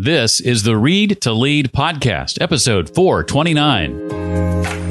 This is the Read to Lead podcast, episode 429.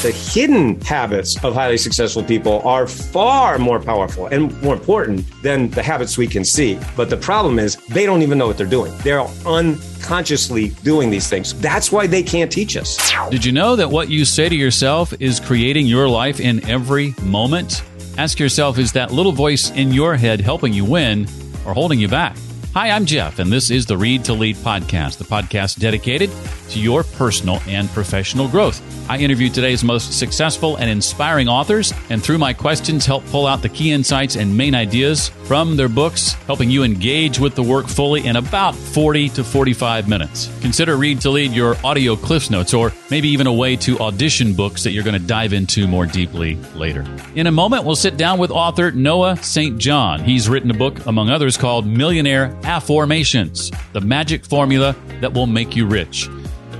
The hidden habits of highly successful people are far more powerful and more important than the habits we can see. But the problem is they don't even know what they're doing. They're unconsciously doing these things. That's why they can't teach us. Did you know that what you say to yourself is creating your life in every moment? Ask yourself is that little voice in your head helping you win or holding you back? Hi, I'm Jeff, and this is the Read to Lead podcast, the podcast dedicated to your personal and professional growth. I interview today's most successful and inspiring authors, and through my questions, help pull out the key insights and main ideas from their books, helping you engage with the work fully in about 40 to 45 minutes. Consider Read to Lead your audio cliffs notes, or maybe even a way to audition books that you're going to dive into more deeply later. In a moment, we'll sit down with author Noah St. John. He's written a book, among others, called Millionaire Afformations The Magic Formula That Will Make You Rich.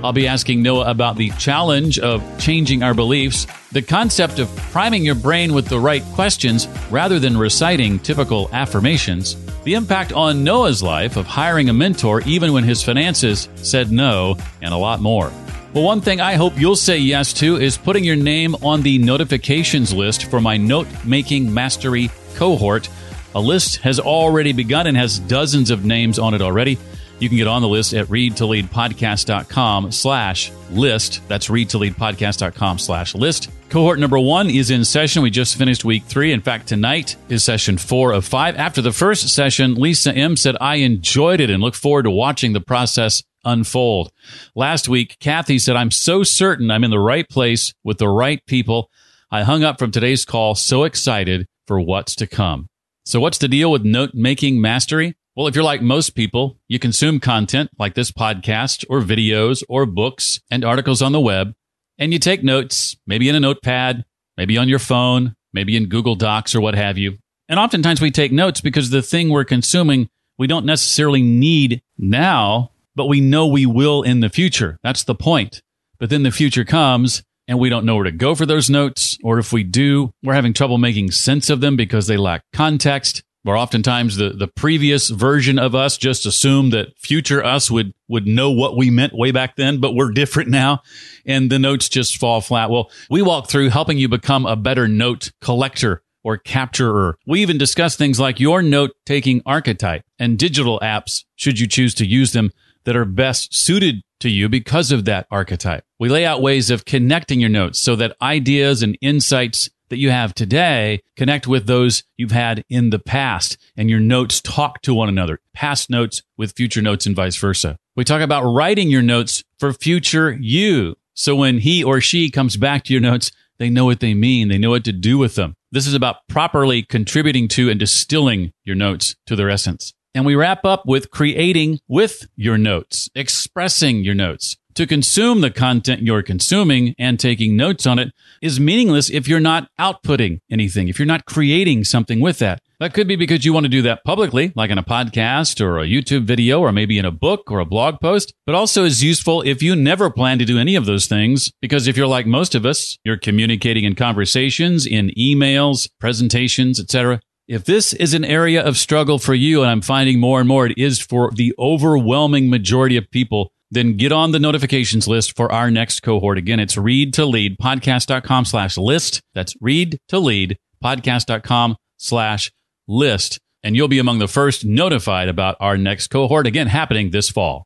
I'll be asking Noah about the challenge of changing our beliefs, the concept of priming your brain with the right questions rather than reciting typical affirmations, the impact on Noah's life of hiring a mentor even when his finances said no, and a lot more. Well, one thing I hope you'll say yes to is putting your name on the notifications list for my note making mastery cohort. A list has already begun and has dozens of names on it already. You can get on the list at readtoleadpodcast.com slash list. That's readtoleadpodcast.com slash list. Cohort number one is in session. We just finished week three. In fact, tonight is session four of five. After the first session, Lisa M said, I enjoyed it and look forward to watching the process unfold. Last week, Kathy said, I'm so certain I'm in the right place with the right people. I hung up from today's call so excited for what's to come. So what's the deal with note making mastery? Well, if you're like most people, you consume content like this podcast or videos or books and articles on the web, and you take notes, maybe in a notepad, maybe on your phone, maybe in Google Docs or what have you. And oftentimes we take notes because the thing we're consuming we don't necessarily need now, but we know we will in the future. That's the point. But then the future comes and we don't know where to go for those notes. Or if we do, we're having trouble making sense of them because they lack context. Or oftentimes the, the previous version of us just assumed that future us would, would know what we meant way back then, but we're different now. And the notes just fall flat. Well, we walk through helping you become a better note collector or capturer. We even discuss things like your note taking archetype and digital apps, should you choose to use them, that are best suited to you because of that archetype. We lay out ways of connecting your notes so that ideas and insights that you have today connect with those you've had in the past and your notes talk to one another, past notes with future notes and vice versa. We talk about writing your notes for future you. So when he or she comes back to your notes, they know what they mean. They know what to do with them. This is about properly contributing to and distilling your notes to their essence. And we wrap up with creating with your notes, expressing your notes. To consume the content you're consuming and taking notes on it is meaningless if you're not outputting anything, if you're not creating something with that. That could be because you want to do that publicly, like in a podcast or a YouTube video or maybe in a book or a blog post, but also is useful if you never plan to do any of those things. Because if you're like most of us, you're communicating in conversations, in emails, presentations, etc. If this is an area of struggle for you, and I'm finding more and more it is for the overwhelming majority of people, then get on the notifications list for our next cohort. Again, it's read to lead podcast.com slash list. That's read to lead podcast.com slash list. And you'll be among the first notified about our next cohort, again, happening this fall.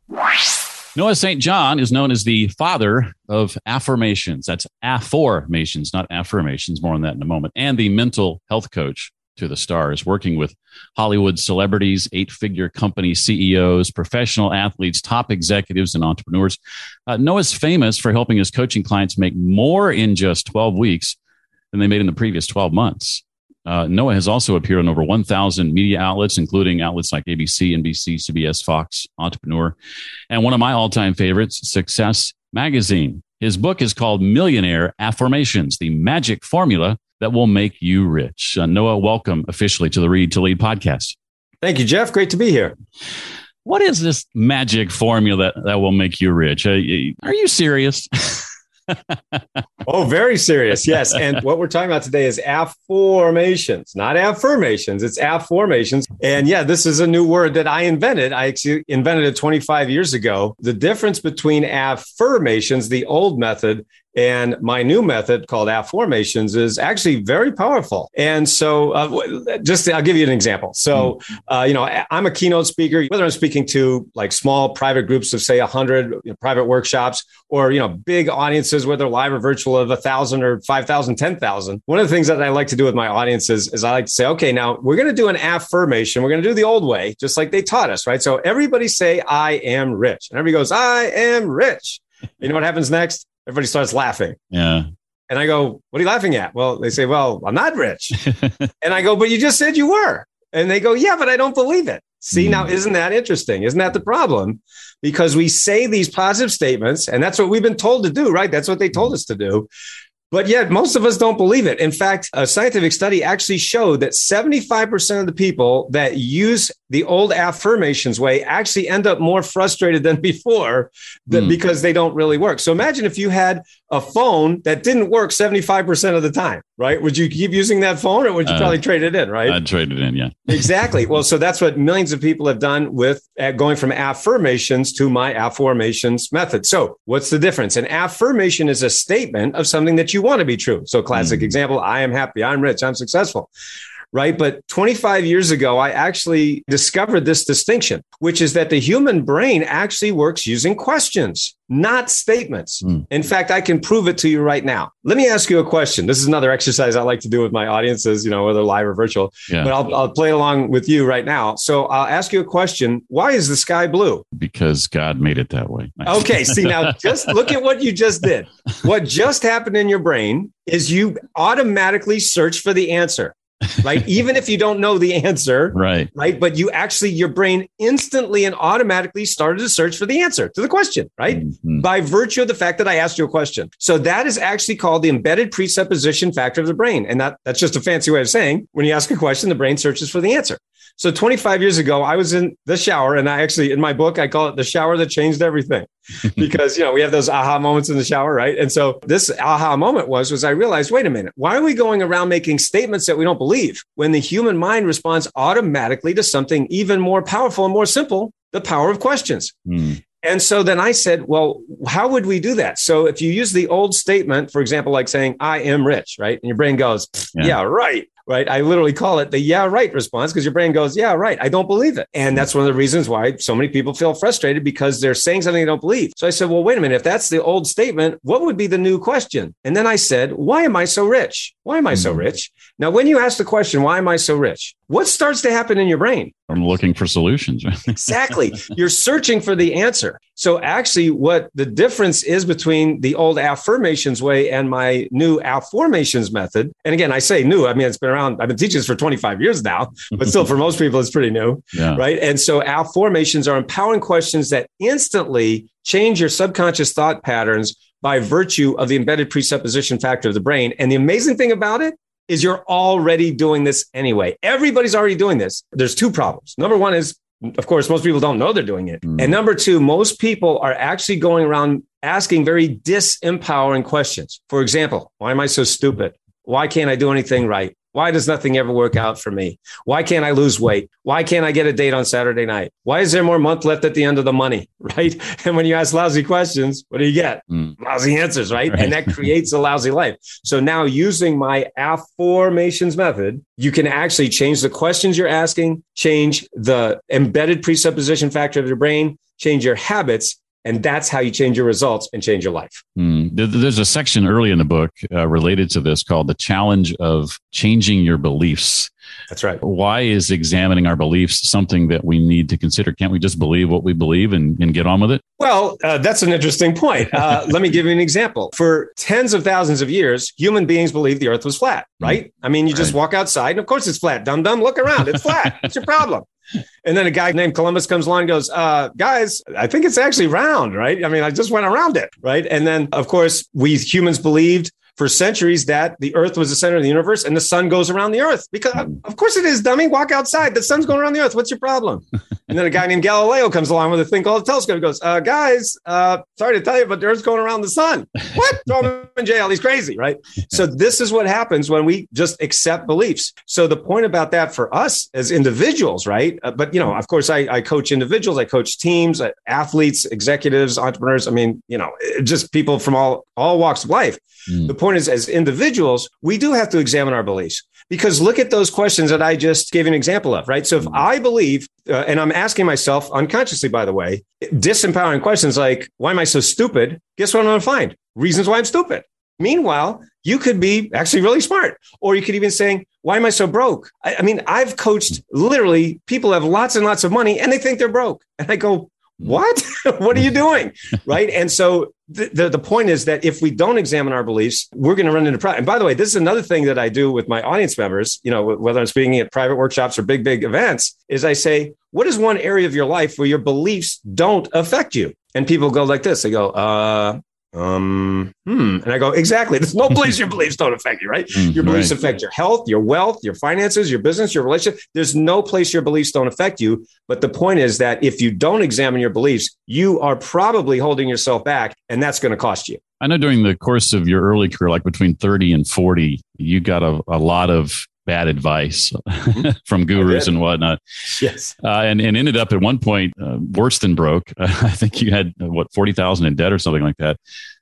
Noah St. John is known as the father of afformations. That's afformations, not affirmations. More on that in a moment. And the mental health coach to the stars, working with Hollywood celebrities, eight figure company CEOs, professional athletes, top executives, and entrepreneurs. Uh, Noah's famous for helping his coaching clients make more in just 12 weeks than they made in the previous 12 months. Uh, Noah has also appeared on over 1,000 media outlets, including outlets like ABC, NBC, CBS, Fox, Entrepreneur, and one of my all time favorites, Success Magazine. His book is called Millionaire Afformations The Magic Formula That Will Make You Rich. Uh, Noah, welcome officially to the Read to Lead podcast. Thank you, Jeff. Great to be here. What is this magic formula that, that will make you rich? Uh, are you serious? oh, very serious. Yes. And what we're talking about today is afformations, not affirmations. It's afformations. And yeah, this is a new word that I invented. I actually invented it 25 years ago. The difference between affirmations, the old method, and my new method called afformations is actually very powerful. And so, uh, just I'll give you an example. So, hmm. uh, you know, I'm a keynote speaker, whether I'm speaking to like small private groups of say 100 you know, private workshops or, you know, big audiences, whether live or virtual of a thousand or 5,000, 10,000. One of the things that I like to do with my audiences is I like to say, okay, now we're going to do an affirmation. We're going to do the old way, just like they taught us, right? So everybody say, I am rich. And everybody goes, I am rich. You know what happens next? Everybody starts laughing. Yeah. And I go, What are you laughing at? Well, they say, Well, I'm not rich. and I go, But you just said you were. And they go, Yeah, but I don't believe it. See, mm. now, isn't that interesting? Isn't that the problem? Because we say these positive statements, and that's what we've been told to do, right? That's what they told mm. us to do. But yet, most of us don't believe it. In fact, a scientific study actually showed that 75% of the people that use the old affirmations way actually end up more frustrated than before mm. because they don't really work. So imagine if you had a phone that didn't work 75% of the time, right? Would you keep using that phone or would you uh, probably trade it in, right? I'd trade it in, yeah. exactly. Well, so that's what millions of people have done with uh, going from affirmations to my afformations method. So what's the difference? An affirmation is a statement of something that you want to be true. So classic mm. example, I am happy, I'm rich, I'm successful right? But 25 years ago, I actually discovered this distinction, which is that the human brain actually works using questions, not statements. Mm. In fact, I can prove it to you right now. Let me ask you a question. This is another exercise I like to do with my audiences, you know, whether live or virtual, yeah. but I'll, I'll play along with you right now. So I'll ask you a question. Why is the sky blue? Because God made it that way. okay. See, now just look at what you just did. What just happened in your brain is you automatically search for the answer right? Even if you don't know the answer, right? Right. But you actually, your brain instantly and automatically started to search for the answer to the question, right? Mm-hmm. By virtue of the fact that I asked you a question. So that is actually called the embedded presupposition factor of the brain. And that, that's just a fancy way of saying when you ask a question, the brain searches for the answer. So 25 years ago, I was in the shower, and I actually, in my book, I call it the shower that changed everything, because you know we have those aha moments in the shower, right? And so this aha moment was was I realized, wait a minute, why are we going around making statements that we don't believe when the human mind responds automatically to something even more powerful and more simple, the power of questions. Mm. And so then I said, well, how would we do that? So if you use the old statement, for example, like saying, I am rich, right? And your brain goes, yeah, yeah right right? I literally call it the yeah, right response because your brain goes, yeah, right. I don't believe it. And that's one of the reasons why so many people feel frustrated because they're saying something they don't believe. So I said, well, wait a minute. If that's the old statement, what would be the new question? And then I said, why am I so rich? Why am I so hmm. rich? Now, when you ask the question, why am I so rich? What starts to happen in your brain? I'm looking for solutions. exactly. You're searching for the answer. So, actually, what the difference is between the old affirmations way and my new afformations method, and again, I say new, I mean, it's been around, I've been teaching this for 25 years now, but still, for most people, it's pretty new. Yeah. Right. And so, afformations are empowering questions that instantly change your subconscious thought patterns by virtue of the embedded presupposition factor of the brain. And the amazing thing about it is you're already doing this anyway. Everybody's already doing this. There's two problems. Number one is, of course, most people don't know they're doing it. Mm. And number two, most people are actually going around asking very disempowering questions. For example, why am I so stupid? Why can't I do anything right? Why does nothing ever work out for me? Why can't I lose weight? Why can't I get a date on Saturday night? Why is there more month left at the end of the money? Right. And when you ask lousy questions, what do you get? Mm. Lousy answers, right? right? And that creates a lousy life. So now using my afformations method, you can actually change the questions you're asking, change the embedded presupposition factor of your brain, change your habits, And that's how you change your results and change your life. Mm. There's a section early in the book uh, related to this called The Challenge of Changing Your Beliefs. That's right. Why is examining our beliefs something that we need to consider? Can't we just believe what we believe and, and get on with it? Well, uh, that's an interesting point. Uh, let me give you an example. For tens of thousands of years, human beings believed the earth was flat, mm. right? I mean, you just walk outside and of course it's flat. Dum dum, look around. It's flat. What's your problem? And then a guy named Columbus comes along and goes, uh, guys, I think it's actually round, right? I mean, I just went around it, right? And then, of course, we humans believed for centuries that the earth was the center of the universe and the sun goes around the earth because of course it is dummy. Walk outside. The sun's going around the earth. What's your problem and then a guy named galileo comes along with a thing called a telescope. He goes uh, guys uh, sorry to tell you but the earth's going around the sun. What? Throw him in jail. He's crazy right? So this is what happens when we just accept beliefs. So the point about that for us as individuals right? Uh, but you know of course I, I coach individuals. I coach teams uh, athletes executives entrepreneurs. I mean you know just people from all all walks of life. Mm. The point is, as individuals, we do have to examine our beliefs because look at those questions that I just gave an example of, right? So if mm. I believe, uh, and I'm asking myself unconsciously, by the way, disempowering questions like, why am I so stupid? Guess what I'm going to find? Reasons why I'm stupid. Meanwhile, you could be actually really smart, or you could even saying, why am I so broke? I, I mean, I've coached literally people have lots and lots of money and they think they're broke. And I go, what? what are you doing? right. And so the, the, point is that if we don't examine our beliefs, we're going to run into problems. And by the way, this is another thing that I do with my audience members, you know, whether I'm speaking at private workshops or big, big events, is I say, what is one area of your life where your beliefs don't affect you? And people go like this. They go, uh, um, hmm. And I go, exactly. There's no place your beliefs don't affect you, right? Mm, your beliefs right. affect your health, your wealth, your finances, your business, your relationship. There's no place your beliefs don't affect you. But the point is that if you don't examine your beliefs, you are probably holding yourself back, and that's going to cost you. I know during the course of your early career, like between 30 and 40, you got a, a lot of bad advice mm-hmm. from gurus and whatnot. Yes. Uh, and, and ended up at one point uh, worse than broke. I think you had uh, what, 40,000 in debt or something like that.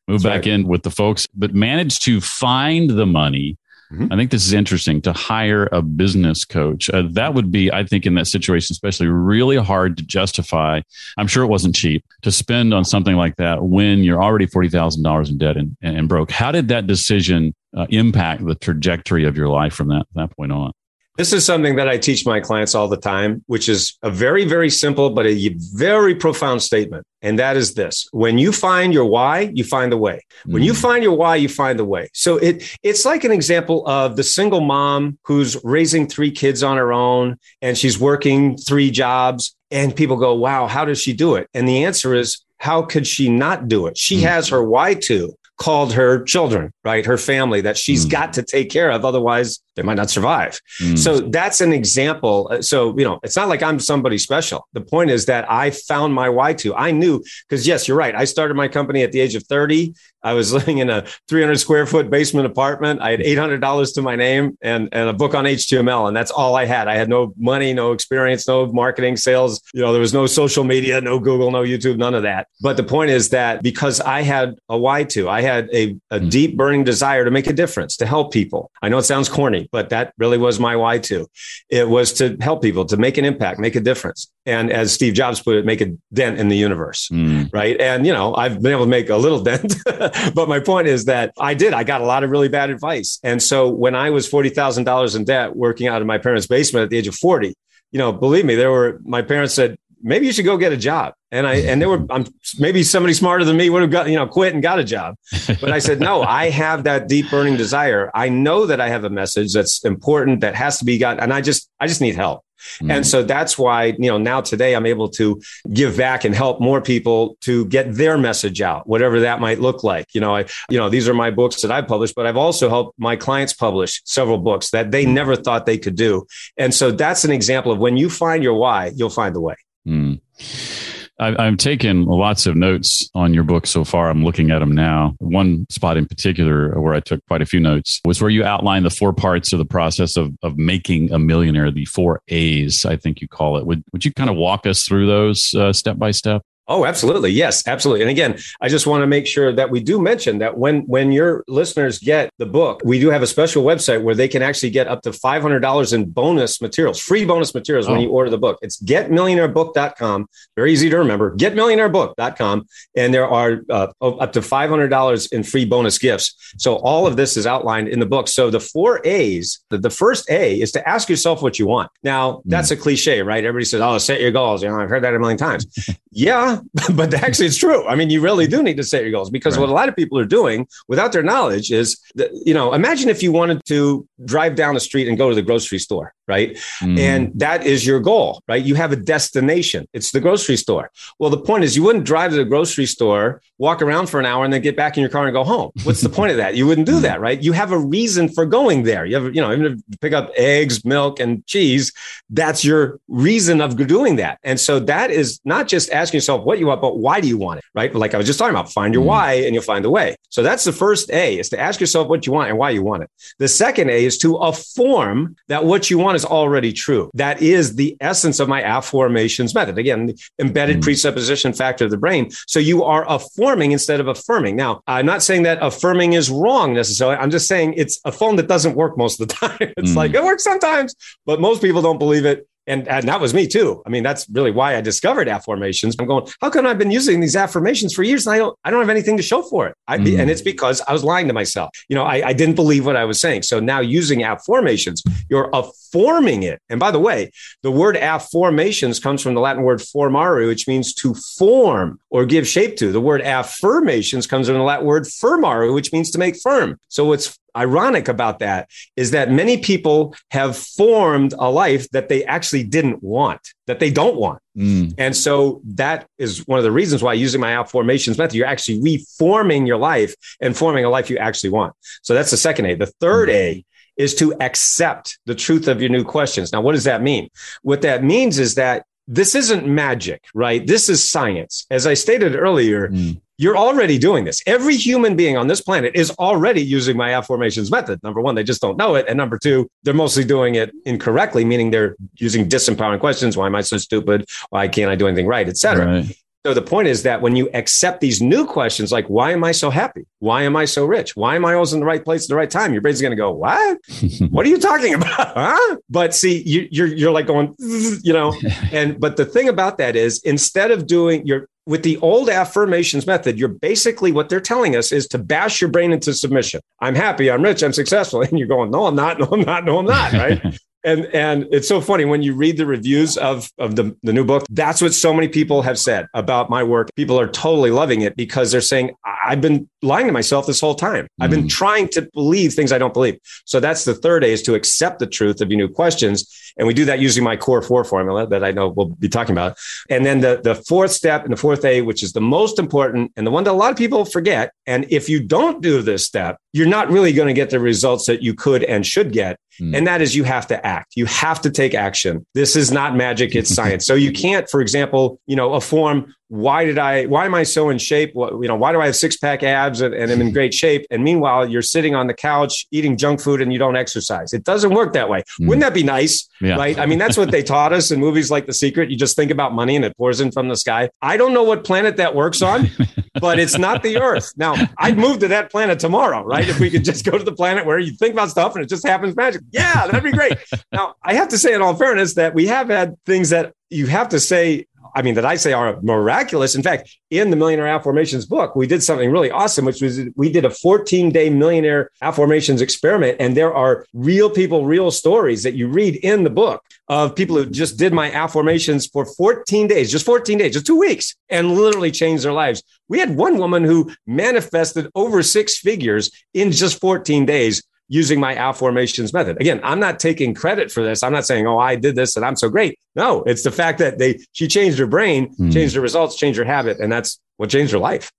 Moved back right. in with the folks, but managed to find the money Mm-hmm. I think this is interesting to hire a business coach. Uh, that would be, I think, in that situation, especially really hard to justify. I'm sure it wasn't cheap to spend on something like that when you're already $40,000 in debt and, and, broke. How did that decision uh, impact the trajectory of your life from that, that point on? This is something that I teach my clients all the time, which is a very, very simple, but a very profound statement. And that is this when you find your why, you find the way. When you mm. find your why, you find the way. So it, it's like an example of the single mom who's raising three kids on her own and she's working three jobs. And people go, wow, how does she do it? And the answer is, how could she not do it? She mm. has her why to called her children, right? Her family that she's mm. got to take care of. Otherwise, they might not survive. Mm. So that's an example. Uh, so, you know, it's not like I'm somebody special. The point is that I found my why to. I knew, because yes, you're right. I started my company at the age of 30. I was living in a 300 square foot basement apartment. I had $800 to my name and, and a book on HTML. And that's all I had. I had no money, no experience, no marketing, sales. You know, there was no social media, no Google, no YouTube, none of that. But the point is that because I had a why to, I had a, a mm. deep burning desire to make a difference, to help people. I know it sounds corny but that really was my why too. It was to help people, to make an impact, make a difference. And as Steve Jobs put it, make a dent in the universe. Mm. Right. And, you know, I've been able to make a little dent. but my point is that I did. I got a lot of really bad advice. And so when I was $40,000 in debt working out of my parents' basement at the age of 40, you know, believe me, there were, my parents said, maybe you should go get a job. And I, and they were, I'm maybe somebody smarter than me would have got, you know, quit and got a job. But I said, no, I have that deep burning desire. I know that I have a message that's important that has to be got. And I just, I just need help. Mm-hmm. And so that's why, you know, now today I'm able to give back and help more people to get their message out, whatever that might look like. You know, I, you know, these are my books that I've published, but I've also helped my clients publish several books that they never thought they could do. And so that's an example of when you find your why, you'll find the way. Mm. I've taken lots of notes on your book so far. I'm looking at them now. One spot in particular where I took quite a few notes was where you outline the four parts of the process of, of making a millionaire, the four A's, I think you call it. Would, would you kind of walk us through those uh, step by step? Oh, absolutely. Yes, absolutely. And again, I just want to make sure that we do mention that when when your listeners get the book, we do have a special website where they can actually get up to $500 in bonus materials, free bonus materials oh. when you order the book. It's getmillionairebook.com. Very easy to remember. Getmillionairebook.com and there are uh, up to $500 in free bonus gifts. So all of this is outlined in the book. So the 4 A's, the, the first A is to ask yourself what you want. Now, that's mm. a cliche, right? Everybody says, "Oh, set your goals." You know, I've heard that a million times. yeah, but actually it's true. I mean, you really do need to set your goals because right. what a lot of people are doing without their knowledge is, that, you know, imagine if you wanted to drive down the street and go to the grocery store, right? Mm. And that is your goal, right? You have a destination. It's the grocery store. Well, the point is you wouldn't drive to the grocery store, walk around for an hour and then get back in your car and go home. What's the point of that? You wouldn't do mm. that, right? You have a reason for going there. You have, you know, even if you pick up eggs, milk, and cheese, that's your reason of doing that. And so that is not just asking yourself what you want, but why do you want it? Right. Like I was just talking about, find your mm. why and you'll find the way. So that's the first A is to ask yourself what you want and why you want it. The second A is to affirm that what you want is already true. That is the essence of my afformations method. Again, the embedded mm. presupposition factor of the brain. So you are afforming instead of affirming. Now, I'm not saying that affirming is wrong necessarily. I'm just saying it's a phone that doesn't work most of the time. It's mm. like it works sometimes, but most people don't believe it and, and that was me too. I mean, that's really why I discovered afformations. I'm going, how come I've been using these affirmations for years and I don't, I don't have anything to show for it? I, mm. And it's because I was lying to myself. You know, I, I didn't believe what I was saying. So now using afformations, you're afforming it. And by the way, the word afformations comes from the Latin word formare, which means to form or give shape to. The word affirmations comes from the Latin word firmare, which means to make firm. So it's ironic about that is that many people have formed a life that they actually didn't want, that they don't want. Mm. And so that is one of the reasons why using my afformations method, you're actually reforming your life and forming a life you actually want. So that's the second A. The third mm. A is to accept the truth of your new questions. Now, what does that mean? What that means is that this isn't magic, right? This is science. As I stated earlier, mm. You're already doing this. Every human being on this planet is already using my afformations method. Number one, they just don't know it. And number two, they're mostly doing it incorrectly, meaning they're using disempowering questions. Why am I so stupid? Why can't I do anything right? Etc. Right. So the point is that when you accept these new questions, like, why am I so happy? Why am I so rich? Why am I always in the right place at the right time? Your brain's going to go, what? what are you talking about? Huh? But see, you, you're, you're like going, you know, and, but the thing about that is instead of doing your, with the old affirmations method, you're basically what they're telling us is to bash your brain into submission. I'm happy, I'm rich, I'm successful. And you're going, no, I'm not, no, I'm not, no, I'm not. Right and and it's so funny when you read the reviews of of the, the new book that's what so many people have said about my work. People are totally loving it because they're saying i've been lying to myself this whole time. I've been mm. trying to believe things i don't believe. So that's the third a is to accept the truth of your new questions. And we do that using my core four formula that i know we'll be talking about. And then the the fourth step and the fourth a which is the most important and the one that a lot of people forget. And if you don't do this step you're not really going to get the results that you could and should get Mm. And that is you have to act. You have to take action. This is not magic, it's science. so you can't, for example, you know, a form why did I, why am I so in shape? What, you know, why do I have six pack abs and, and I'm in great shape? And meanwhile, you're sitting on the couch eating junk food and you don't exercise. It doesn't work that way. Mm. Wouldn't that be nice? Yeah. Right. I mean, that's what they taught us in movies like The Secret. You just think about money and it pours in from the sky. I don't know what planet that works on, but it's not the Earth. Now, I'd move to that planet tomorrow, right? If we could just go to the planet where you think about stuff and it just happens magic. Yeah, that'd be great. now, I have to say, in all fairness, that we have had things that you have to say I mean, that I say are miraculous. In fact, in the Millionaire Afformations book, we did something really awesome, which was we did a 14 day millionaire afformations experiment. And there are real people, real stories that you read in the book of people who just did my afformations for 14 days, just 14 days, just two weeks, and literally changed their lives. We had one woman who manifested over six figures in just 14 days using my afformations method. Again, I'm not taking credit for this. I'm not saying, oh, I did this and I'm so great. No, it's the fact that they she changed her brain, mm. changed her results, changed her habit, and that's what changed her life.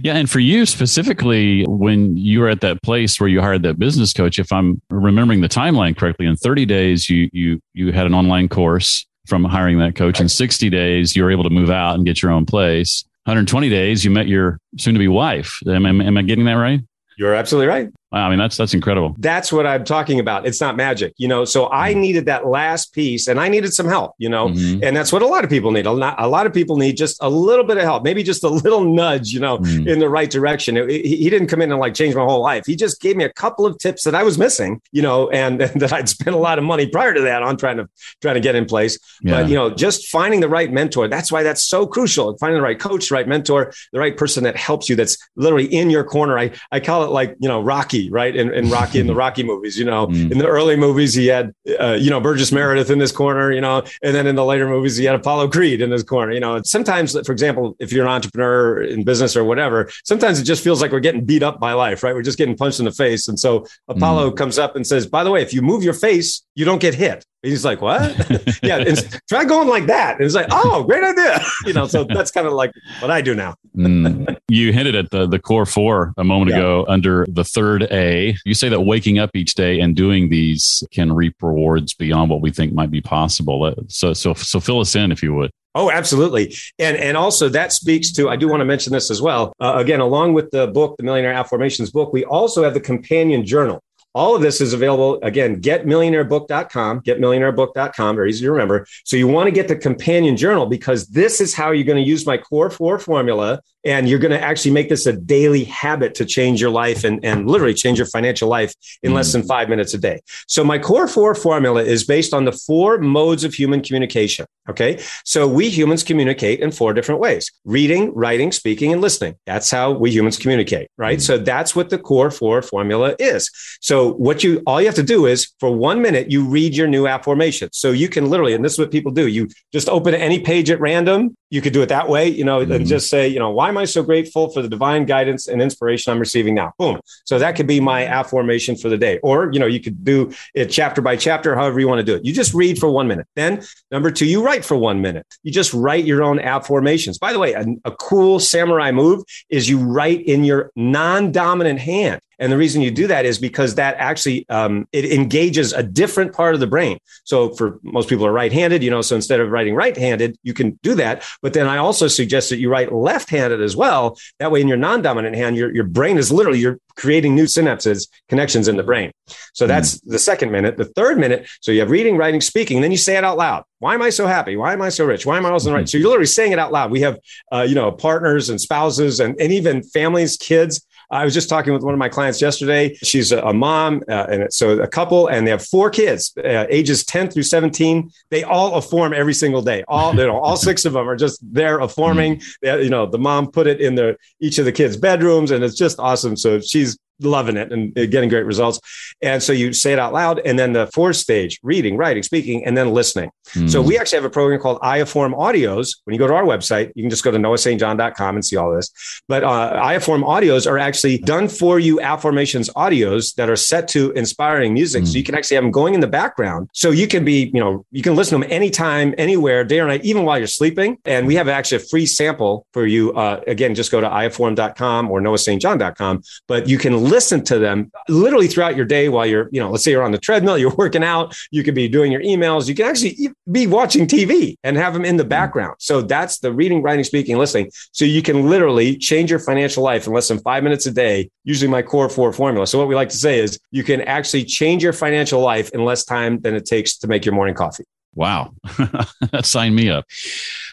Yeah, and for you specifically, when you were at that place where you hired that business coach, if I'm remembering the timeline correctly, in 30 days you you you had an online course from hiring that coach. In 60 days, you were able to move out and get your own place. 120 days, you met your soon-to-be wife. Am, am, am I getting that right? You're absolutely right. I mean, that's that's incredible. That's what I'm talking about. It's not magic, you know. So I mm-hmm. needed that last piece, and I needed some help, you know. Mm-hmm. And that's what a lot of people need. A lot, a lot of people need just a little bit of help, maybe just a little nudge, you know, mm-hmm. in the right direction. It, it, he didn't come in and like change my whole life. He just gave me a couple of tips that I was missing, you know, and, and that I'd spent a lot of money prior to that on trying to trying to get in place. Yeah. But you know, just finding the right mentor. That's why that's so crucial. Finding the right coach, the right mentor, the right person that helps you. That's literally in your corner. I I call it like you know Rocky, right? And, and Rocky in the Rocky movies. You know, mm. in the early movies, he had, uh, you know, Burgess Meredith in this corner, you know, and then in the later movies, he had Apollo Creed in his corner. You know, sometimes, for example, if you're an entrepreneur in business or whatever, sometimes it just feels like we're getting beat up by life, right? We're just getting punched in the face. And so Apollo mm. comes up and says, by the way, if you move your face, you don't get hit. He's like, what? yeah, try going like that. And it's like, oh, great idea. you know, so that's kind of like what I do now. mm. You hinted at the, the core four a moment yeah. ago under the third A. You say that waking up each day and doing these can reap rewards beyond what we think might be possible. Uh, so, so, so fill us in if you would. Oh, absolutely. And and also that speaks to I do want to mention this as well. Uh, again, along with the book, the Millionaire Afformations book, we also have the companion journal. All of this is available again, getmillionairebook.com, getmillionairebook.com, very easy to remember. So you want to get the companion journal because this is how you're going to use my core four formula and you're going to actually make this a daily habit to change your life and, and literally change your financial life in less than mm-hmm. five minutes a day. So my core four formula is based on the four modes of human communication. Okay. So we humans communicate in four different ways reading, writing, speaking, and listening. That's how we humans communicate, right? Mm-hmm. So that's what the core four formula is. So what you, all you have to do is for one minute, you read your new afformation. So you can literally, and this is what people do, you just open any page at random. You could do it that way, you know, mm-hmm. and just say, you know, why am I so grateful for the divine guidance and inspiration I'm receiving now? Boom. So that could be my afformation for the day. Or, you know, you could do it chapter by chapter, however you want to do it. You just read for one minute. Then number two, you write write for one minute. You just write your own app afformations. By the way, a, a cool samurai move is you write in your non dominant hand. And the reason you do that is because that actually um, it engages a different part of the brain. So for most people are right-handed, you know, so instead of writing right-handed, you can do that. But then I also suggest that you write left-handed as well. That way, in your non-dominant hand, your your brain is literally you're creating new synapses, connections in the brain. So hmm. that's mm. the second minute. The third minute, so you have reading, writing, speaking, then you say it out loud. Why am I so happy? Why am I so rich? Why am I always right? So you're literally saying it out loud. We have, uh, you know, partners and spouses and, and even families, kids I was just talking with one of my clients yesterday. She's a, mom, uh, and so a couple, and they have four kids, uh, ages 10 through 17. They all affirm every single day. All you know, all six of them are just there affirming. They, you know, the mom put it in the each of the kids' bedrooms, and it's just awesome. So she's loving it and getting great results. And so you say it out loud. And then the fourth stage, reading, writing, speaking, and then listening. Mm. So we actually have a program called iAfform Audios. When you go to our website, you can just go to noahstjohn.com and see all this. But uh, iAfform Audios are actually done for you afformations audios that are set to inspiring music. Mm. So you can actually have them going in the background. So you can be, you know, you can listen to them anytime, anywhere, day or night, even while you're sleeping. And we have actually a free sample for you. Uh, again, just go to iafform.com or noahstjohn.com, but you can listen to them literally throughout your day while you're, you know, let's say you're on the treadmill, you're working out, you could be doing your emails, you can actually be watching TV and have them in the mm-hmm. background. So that's the reading, writing, speaking, listening. So you can literally change your financial life in less than five minutes a day using my core four formula. So what we like to say is you can actually change your financial life in less time than it takes to make your morning coffee. Wow. Sign me up.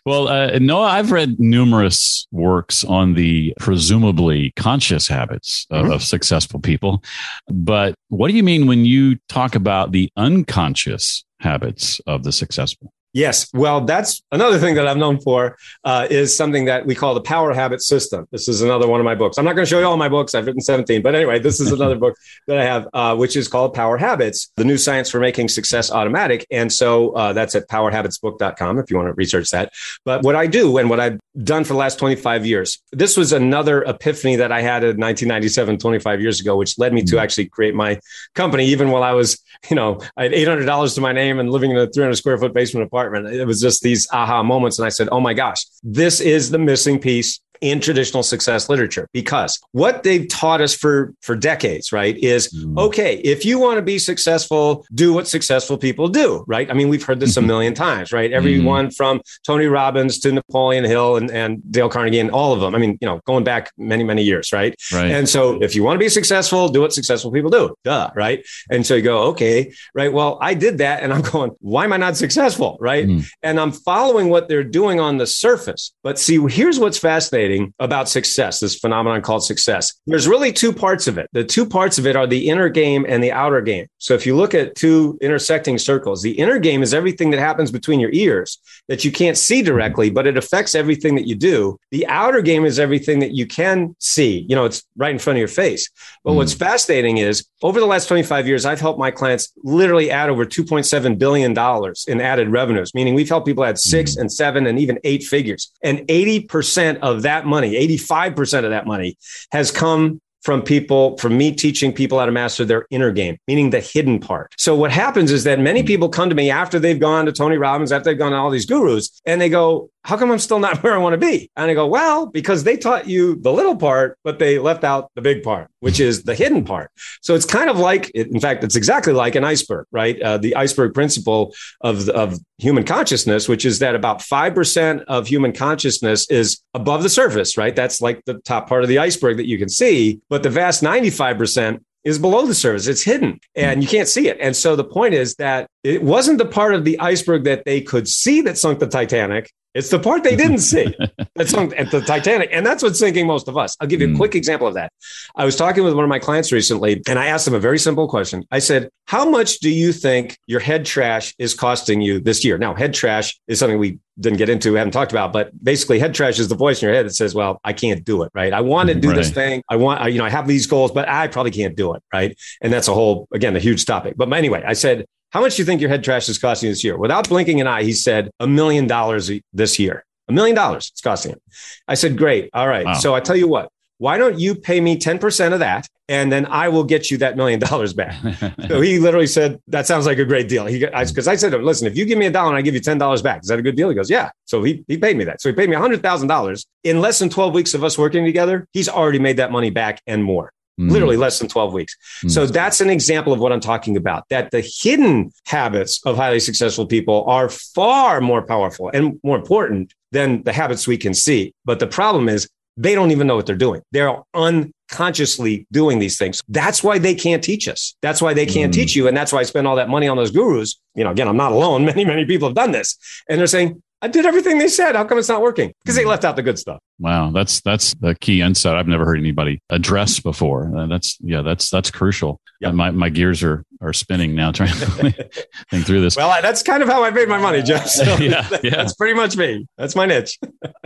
Well, uh, Noah, I've read numerous works on the presumably conscious habits of, mm-hmm. of successful people. But what do you mean when you talk about the unconscious habits of the successful? Yes. Well, that's another thing that I'm known for uh, is something that we call the power habit system. This is another one of my books. I'm not going to show you all my books. I've written 17, but anyway, this is another book that I have, uh, which is called Power Habits, the new science for making success automatic. And so uh, that's at powerhabitsbook.com if you want to research that. But what I do and what I've done for the last 25 years, this was another epiphany that I had in 1997, 25 years ago, which led me to mm-hmm. actually create my company, even while I was, you know, I had $800 to my name and living in a 300 square foot basement apartment apartment. It was just these aha moments. And I said, oh my gosh, this is the missing piece in traditional success literature because what they've taught us for for decades, right, is mm. okay, if you want to be successful, do what successful people do, right? I mean, we've heard this a million times, right? Mm-hmm. Everyone mm. from Tony Robbins to Napoleon Hill and, and Dale Carnegie and all of them. I mean, you know, going back many, many years, right? Right. And so if you want to be successful, do what successful people do. Duh, right? And so you go, okay, right. Well, I did that and I'm going, why am I not successful? Right. Mm. And I'm following what they're doing on the surface. But see, here's what's fascinating about success, this phenomenon called success. There's really two parts of it. The two parts of it are the inner game and the outer game. So if you look at two intersecting circles, the inner game is everything that happens between your ears that you can't see directly, but it affects everything that you do. The outer game is everything that you can see. You know, it's right in front of your face. But mm. what's fascinating is over the last 25 years, I've helped my clients literally add over $2.7 billion in added revenues, meaning we've helped people add six mm. and seven and even eight figures. And 80% of that money, 85% of that money has come from people, from me teaching people how to master their inner game, meaning the hidden part. So what happens is that many people come to me after they've gone to Tony Robbins, after they've gone to all these gurus, and they go, how come I'm still not where I want to be? And I go, well, because they taught you the little part, but they left out the big part, which is the hidden part. So it's kind of like, in fact, it's exactly like an iceberg, right? Uh, the iceberg principle of, of human consciousness, which is that about 5% of human consciousness is above the surface, right? That's like the top part of the iceberg that you can see. But the vast 95% is below the surface. It's hidden and you can't see it. And so the point is that it wasn't the part of the iceberg that they could see that sunk the Titanic. It's the part they didn't see that sunk at the Titanic. And that's what's sinking most of us. I'll give you a hmm. quick example of that. I was talking with one of my clients recently and I asked them a very simple question. I said, How much do you think your head trash is costing you this year? Now, head trash is something we didn't get into, haven't talked about, but basically head trash is the voice in your head that says, well, I can't do it. Right. I want to do right. this thing. I want, you know, I have these goals, but I probably can't do it. Right. And that's a whole, again, a huge topic. But anyway, I said, how much do you think your head trash is costing this year? Without blinking an eye, he said a million dollars this year. A million dollars it's costing him. I said, great. All right. Wow. So I tell you what, why don't you pay me 10% of that and then I will get you that million dollars back. so he literally said, that sounds like a great deal. He because I, I, said listen, if you give me a dollar and I give you $10 back, is that a good deal? He goes, yeah. So he, he paid me that. So he paid me $100,000 in less than 12 weeks of us working together. He's already made that money back and more. Mm. Literally less than 12 weeks. Mm. So that's an example of what I'm talking about that the hidden habits of highly successful people are far more powerful and more important than the habits we can see. But the problem is they don't even know what they're doing. They're unconsciously doing these things. That's why they can't teach us. That's why they can't mm. teach you. And that's why I spend all that money on those gurus. You know, again, I'm not alone. Many, many people have done this. And they're saying, I did everything they said. How come it's not working? Because they mm. left out the good stuff. Wow, that's that's the key insight I've never heard anybody address before. Uh, that's yeah, that's that's crucial. Yep. And my, my gears are are spinning now trying to think through this. Well, that's kind of how I made my money, Jeff. So yeah, yeah, that's pretty much me. That's my niche.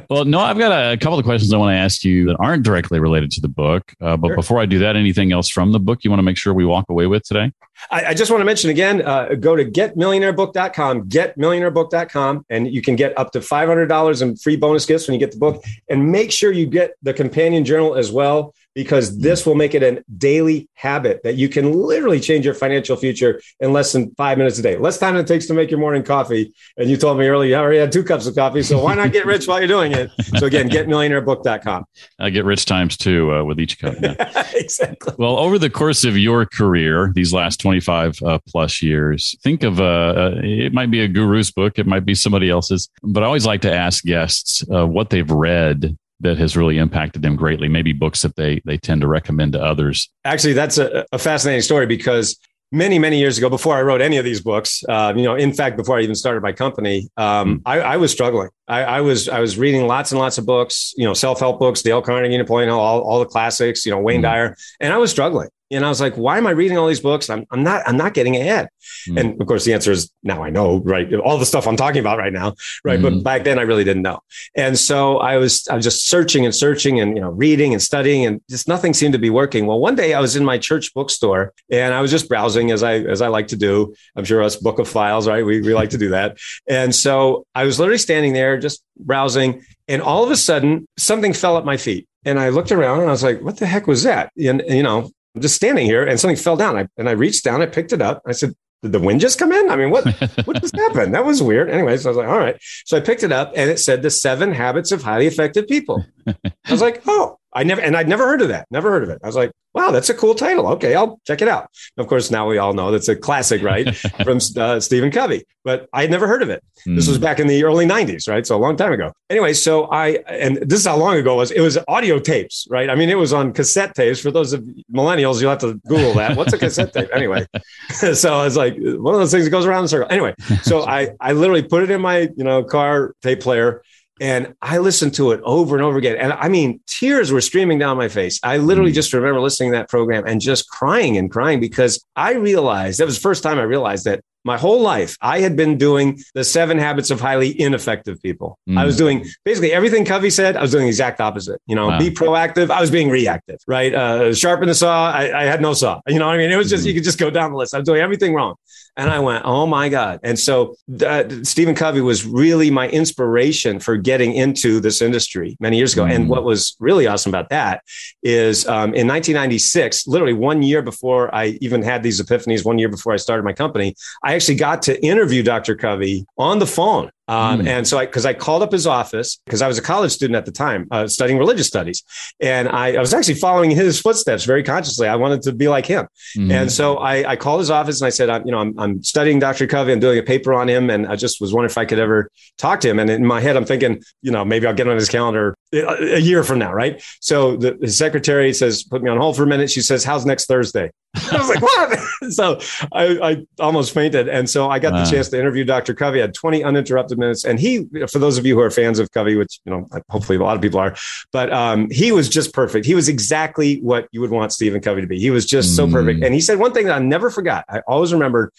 well, no, I've got a, a, couple of questions I want to ask you that aren't directly related to the book. Uh, but sure. before I do that, anything else from the book you want to make sure we walk away with today? I, I just want to mention again, uh, go to getmillionairebook.com, getmillionairebook.com, and you can get up to $500 in free bonus gifts when you get the book. And make sure you get the companion journal as well because this will make it a daily habit that you can literally change your financial future in less than five minutes a day. Less time than it takes to make your morning coffee. And you told me earlier, you already had two cups of coffee. So why not get rich while you're doing it? So again, getmillionairebook.com. I get rich times too uh, with each cup. Yeah. exactly. Well, over the course of your career, these last 25 uh, plus years, think of, uh, uh, it might be a guru's book. It might be somebody else's, but I always like to ask guests uh, what they've read that has really impacted them greatly? Maybe books that they they tend to recommend to others. Actually, that's a, a fascinating story because many many years ago, before I wrote any of these books, uh, you know, in fact, before I even started my company, um, mm. I, I, was struggling. I, I, was I was reading lots and lots of books, you know, self help books, Dale Carnegie, Napoleon all, all the classics, you know, Wayne mm. Dyer, and I was struggling. And I was like, why am I reading all these books? I'm, I'm not, I'm not getting ahead. Mm. And of course, the answer is now I know, right? All the stuff I'm talking about right now, right? Mm. But back then I really didn't know. And so I was, I was just searching and searching and, you know, reading and studying and just nothing seemed to be working. Well, one day I was in my church bookstore and I was just browsing as I, as I like to do. I'm sure us book of files, right? We, we like to do that. And so I was literally standing there just browsing and all of a sudden something fell at my feet. And I looked around and I was like, what the heck was that? And, you know, I'm just standing here and something fell down. I, and I reached down, I picked it up. I said, did the wind just come in? I mean, what what just happened? That was weird. Anyways, I was like, all right. So I picked it up and it said the seven habits of highly effective people. I was like, oh, I never and I'd never heard of that. Never heard of it. I was like, wow, that's a cool title. Okay, I'll check it out. Of course, now we all know that's a classic, right, from uh, Stephen Covey. But I had never heard of it. Mm. This was hmm. back in the early '90s, right? So a long time ago. Anyway, so I and this is how long ago it was. It was audio tapes, right? I mean, it was on cassette tapes. For those of millennials, you'll have to Google that. What's a cassette tape? Anyway, so I was like, one of those things that goes around in a circle. Anyway, so I I literally put it in my you know car tape player and I listened to it over and over again. And I mean, tears were streaming down my face. I literally mm. just remember listening to that program and just crying and crying because I realized that was the first time I realized that my whole life, I had been doing the seven habits of highly ineffective people. Mm. I was mm. doing basically everything Covey said. I was doing the exact opposite. You know, wow. be proactive. I was being reactive, right? Uh, sharpen the saw. I, I, had no saw. You know what I mean? It was just, mm. you could just go down the list. I was doing everything wrong. And I went, oh my God. And so uh, Stephen Covey was really my inspiration for getting into this industry many years ago. Mm. And what was really awesome about that is um, in 1996, literally one year before I even had these epiphanies, one year before I started my company, I actually got to interview Dr. Covey on the phone um, mm. And so, I because I, called up his office because I was a college student at the time, uh, studying religious studies, and I, I, was actually following his footsteps very consciously. I wanted to be like him, mm. and so I, I, called his office and I said, I'm, you know, I'm, I'm, studying Dr. Covey. I'm doing a paper on him, and I just was wondering if I could ever talk to him. And in my head, I'm thinking, you know, maybe I'll get on his calendar a year from now, right? So the, the secretary says, put me on hold for a minute. She says, "How's next Thursday?" I was like, "What?" so I, I, almost fainted, and so I got wow. the chance to interview Dr. Covey. I had 20 uninterrupted minutes, and he, for those of you who are fans of Covey, which you know, hopefully a lot of people are, but um, he was just perfect. He was exactly what you would want Stephen Covey to be. He was just mm. so perfect, and he said one thing that I never forgot. I always remembered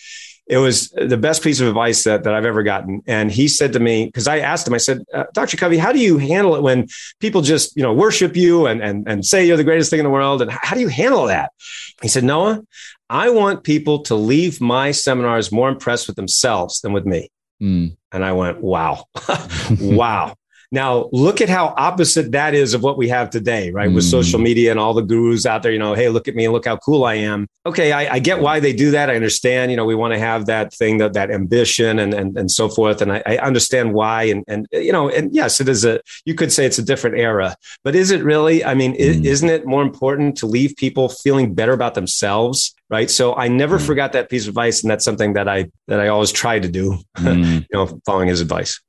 it was the best piece of advice that, that I've ever gotten. And he said to me, because I asked him, I said, uh, Dr. Covey, how do you handle it when people just, you know, worship you and, and, and say you're the greatest thing in the world? And how do you handle that? He said, Noah, I want people to leave my seminars more impressed with themselves than with me. Mm. And I went, wow, wow. Now, look at how opposite that is of what we have today, right? Mm. With social media and all the gurus out there, you know, hey, look at me and look how cool I am. Okay, I, I get why they do that. I understand, you know, we want to have that thing, that that ambition and and, and so forth. And I, I understand why. And and you know, and yes, it is a you could say it's a different era, but is it really? I mean, mm. isn't it more important to leave people feeling better about themselves right so i never mm. forgot that piece of advice and that's something that i that i always try to do mm. you know following his advice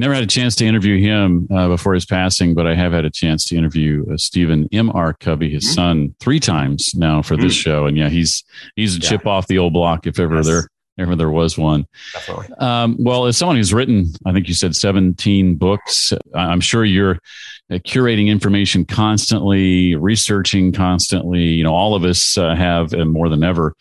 Never had a chance to interview him uh, before his passing, but I have had a chance to interview uh, Stephen M. R. Covey, his mm-hmm. son, three times now for this mm-hmm. show. And yeah, he's he's a yeah. chip off the old block if ever yes. there ever there was one. Definitely. Um, well, as someone who's written, I think you said 17 books, I'm sure you're uh, curating information constantly, researching constantly. You know, all of us uh, have, and more than ever,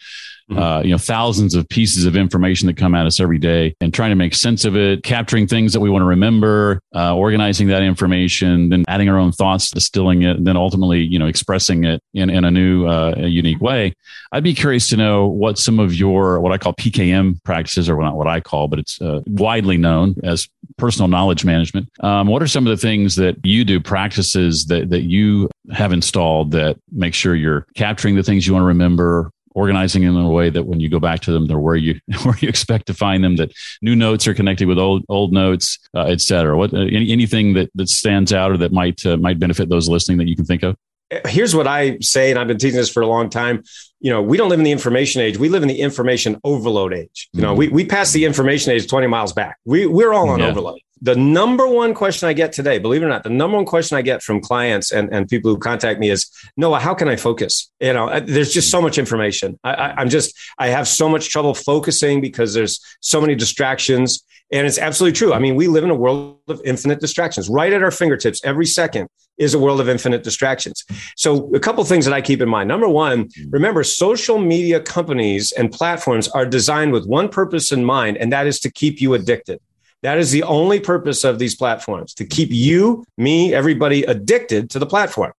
Mm-hmm. Uh, you know, thousands of pieces of information that come at us every day and trying to make sense of it, capturing things that we want to remember, uh, organizing that information, then adding our own thoughts, distilling it, and then ultimately, you know, expressing it in, in a new, uh, a unique way. I'd be curious to know what some of your, what I call PKM practices, or not what I call, but it's uh, widely known as personal knowledge management. Um, what are some of the things that you do, practices that, that you have installed that make sure you're capturing the things you want to remember, organizing them in a way that when you go back to them, they're where you where you expect to find them. That new notes are connected with old old notes, uh, et cetera. What uh, any, anything that that stands out or that might uh, might benefit those listening that you can think of? Here's what I say, and I've been teaching this for a long time. You know, we don't live in the information age; we live in the information overload age. You know, mm-hmm. we we passed the information age 20 miles back. We we're all on yeah. overload the number one question I get today, believe it or not, the number one question I get from clients and, and people who contact me is, Noah, how can I focus? You know, there's just so much information. I, I, I'm just, I have so much trouble focusing because there's so many distractions. And it's absolutely true. I mean, we live in a world of infinite distractions. Right at our fingertips, every second is a world of infinite distractions. So, a couple things that I keep in mind. Number one, mm. remember, social media companies and platforms are designed with one purpose in mind, and that is to keep you addicted. That is the only purpose of these platforms to keep you, me, everybody addicted to the platform.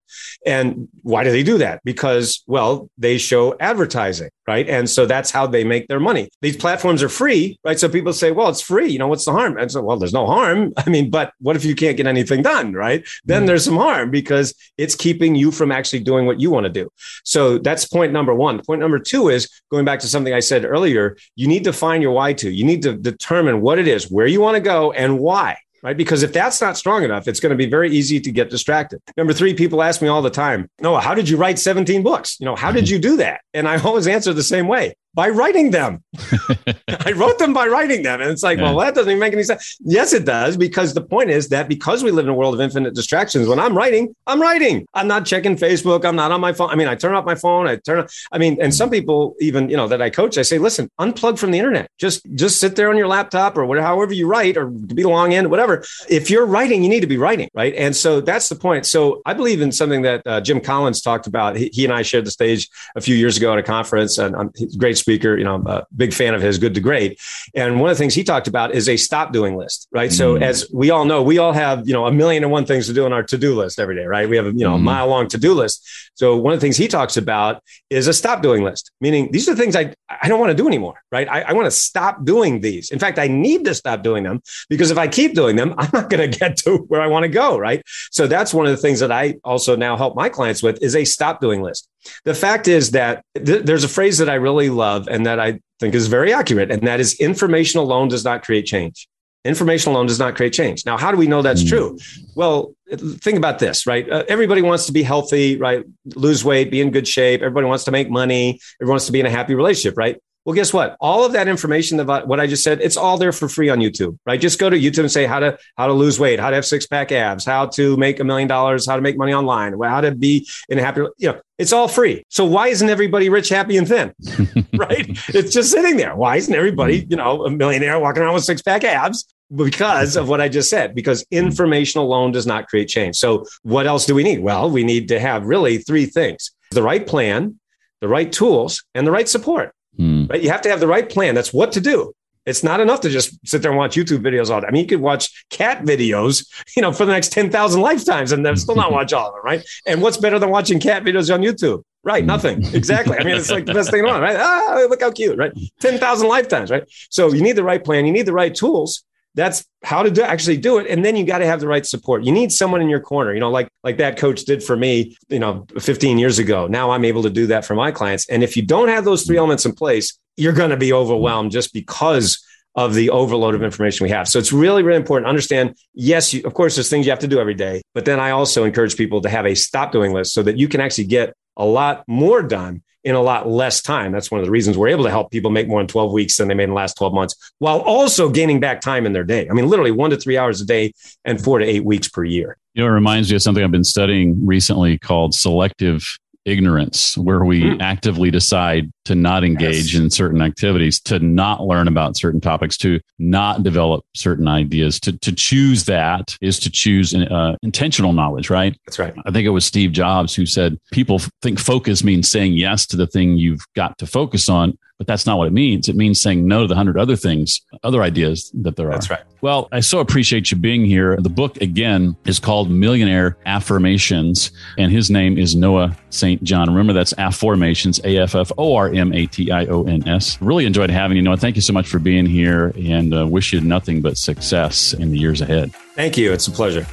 And why do they do that? Because, well, they show advertising, right? And so that's how they make their money. These platforms are free, right? So people say, well, it's free. You know, what's the harm? And so, well, there's no harm. I mean, but what if you can't get anything done, right? Then mm-hmm. there's some harm because it's keeping you from actually doing what you want to do. So that's point number one. Point number two is going back to something I said earlier, you need to find your why to. You need to determine what it is, where you want to go, and why right? Because if that's not strong enough, it's going to be very easy to get distracted. Number three, people ask me all the time, Noah, how did you write 17 books? You know, how did you do that? And I always answer the same way by writing them. I wrote them by writing them. And it's like, yeah. well, that doesn't even make any sense. Yes, it does, because the point is that because we live in a world of infinite distractions, when I'm writing, I'm writing. I'm not checking Facebook. I'm not on my phone. I mean, I turn off my phone. I turn on, I mean, and some people even, you know, that I coach, I say, listen, unplug from the internet. Just just sit there on your laptop or whatever, however you write or be long in, whatever. If you're writing, you need to be writing, right? And so that's the point. So I believe in something that uh, Jim Collins talked about. He, he, and I shared the stage a few years ago at a conference, and um, great speaker. You know, I'm a big fan of his, Good to Great. And one of the things he talked about is a stop doing list, right? Mm. So as we all know, we all have you know a million and one things to do on our to do list every day, right? We have you know mm. a mm-hmm. mile long to do list. So one of the things he talks about is a stop doing list, meaning these are the things I I don't want to do anymore, right? I, I want to stop doing these. In fact, I need to stop doing them because if I keep doing them, I'm not going to get to where I want to go, right? So that's one of the things that I also now help my clients with is a stop doing list. The fact is that th- there's a phrase that I really love and that I think is very accurate, and that is information alone does not create change. Information alone does not create change. Now, how do we know that's mm. true? Well, think about this, right? Uh, everybody wants to be healthy, right? Lose weight, be in good shape. Everybody wants to make money. Everyone wants to be in a happy relationship, right? Well, guess what? All of that information about what I just said, it's all there for free on YouTube, right? Just go to YouTube and say how to how to lose weight, how to have six pack abs, how to make a million dollars, how to make money online, how to be in a happy, you know, it's all free. So why isn't everybody rich, happy, and thin? right? It's just sitting there. Why isn't everybody, mm. you know, a millionaire walking around with six pack abs? Because of what I just said, because mm. information alone does not create change. So what else do we need? Well, we need to have really three things the right plan, the right tools, and the right support. Mm. Right? You have to have the right plan. That's what to do. It's not enough to just sit there and watch YouTube videos all day. I mean, you could watch cat videos, you know, for the next 10,000 lifetimes and then still not watch all of them, right? And what's better than watching cat videos on YouTube? Right, nothing. Exactly. I mean, it's like the best thing on, right? Ah, look how cute, right? 10,000 lifetimes, right? So you need the right plan, you need the right tools, that's how to do, actually do it. And then you got to have the right support. You need someone in your corner you know like like that coach did for me you know 15 years ago. Now i'm able to do that for my clients. And if you don't have those three mm-hmm. elements in place you're going to be overwhelmed just because of the overload of information we have. So it's really really important to understand yes you, of course there's things you have to do every day but then i also encourage people to have a stop doing list so that you can actually get a lot more done in a lot less time. That's one of the reasons we're able to help people make more in 12 weeks than they made in the last 12 months while also gaining back time in their day. I mean, literally one to three hours a day and four to eight weeks per year. You know, it reminds me of something I've been studying recently called selective ignorance, where we mm. actively decide to not engage yes. in certain activities, to not learn about certain topics, to not develop certain ideas. To, to choose that is to choose uh, intentional knowledge, right? That's right. I think it was Steve Jobs who said people think focus means saying yes to the thing you've got to focus on but that's not what it means. It means saying no to the hundred other things, other ideas that there are. That's right. Well, I so appreciate you being here. The book again is called Millionaire Afformations, and his name is Noah St. John. Remember, that's Afformations, A F F O R M A T I O N S. Really enjoyed having you, Noah. Thank you so much for being here, and uh, wish you nothing but success in the years ahead. Thank you. It's a pleasure.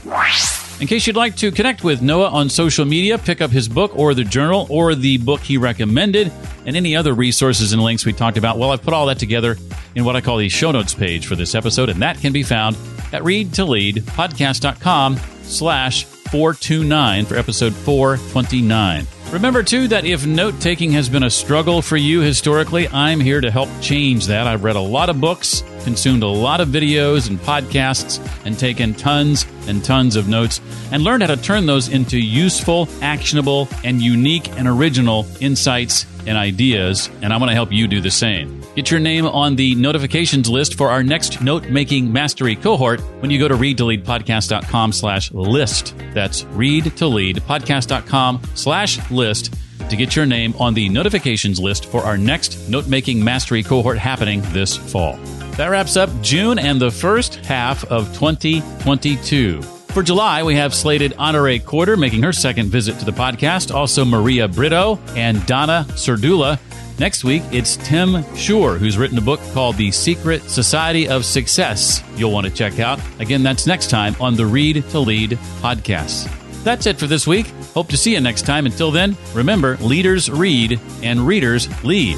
In case you'd like to connect with Noah on social media, pick up his book or the journal or the book he recommended and any other resources and links we talked about. Well, I've put all that together in what I call the show notes page for this episode, and that can be found at readtoleadpodcast.com slash 429 for episode 429. Remember, too, that if note taking has been a struggle for you historically, I'm here to help change that. I've read a lot of books, consumed a lot of videos and podcasts, and taken tons and tons of notes, and learned how to turn those into useful, actionable, and unique and original insights and ideas. And I want to help you do the same. Get your name on the notifications list for our next note-making mastery cohort when you go to readtoleadpodcast.com slash list. That's readtoleadpodcast.com slash list to get your name on the notifications list for our next note-making mastery cohort happening this fall. That wraps up June and the first half of 2022. For July, we have slated Honorée Corder making her second visit to the podcast, also Maria Brito and Donna Serdula. Next week, it's Tim Shurr, who's written a book called The Secret Society of Success. You'll want to check out. Again, that's next time on the Read to Lead podcast. That's it for this week. Hope to see you next time. Until then, remember leaders read and readers lead.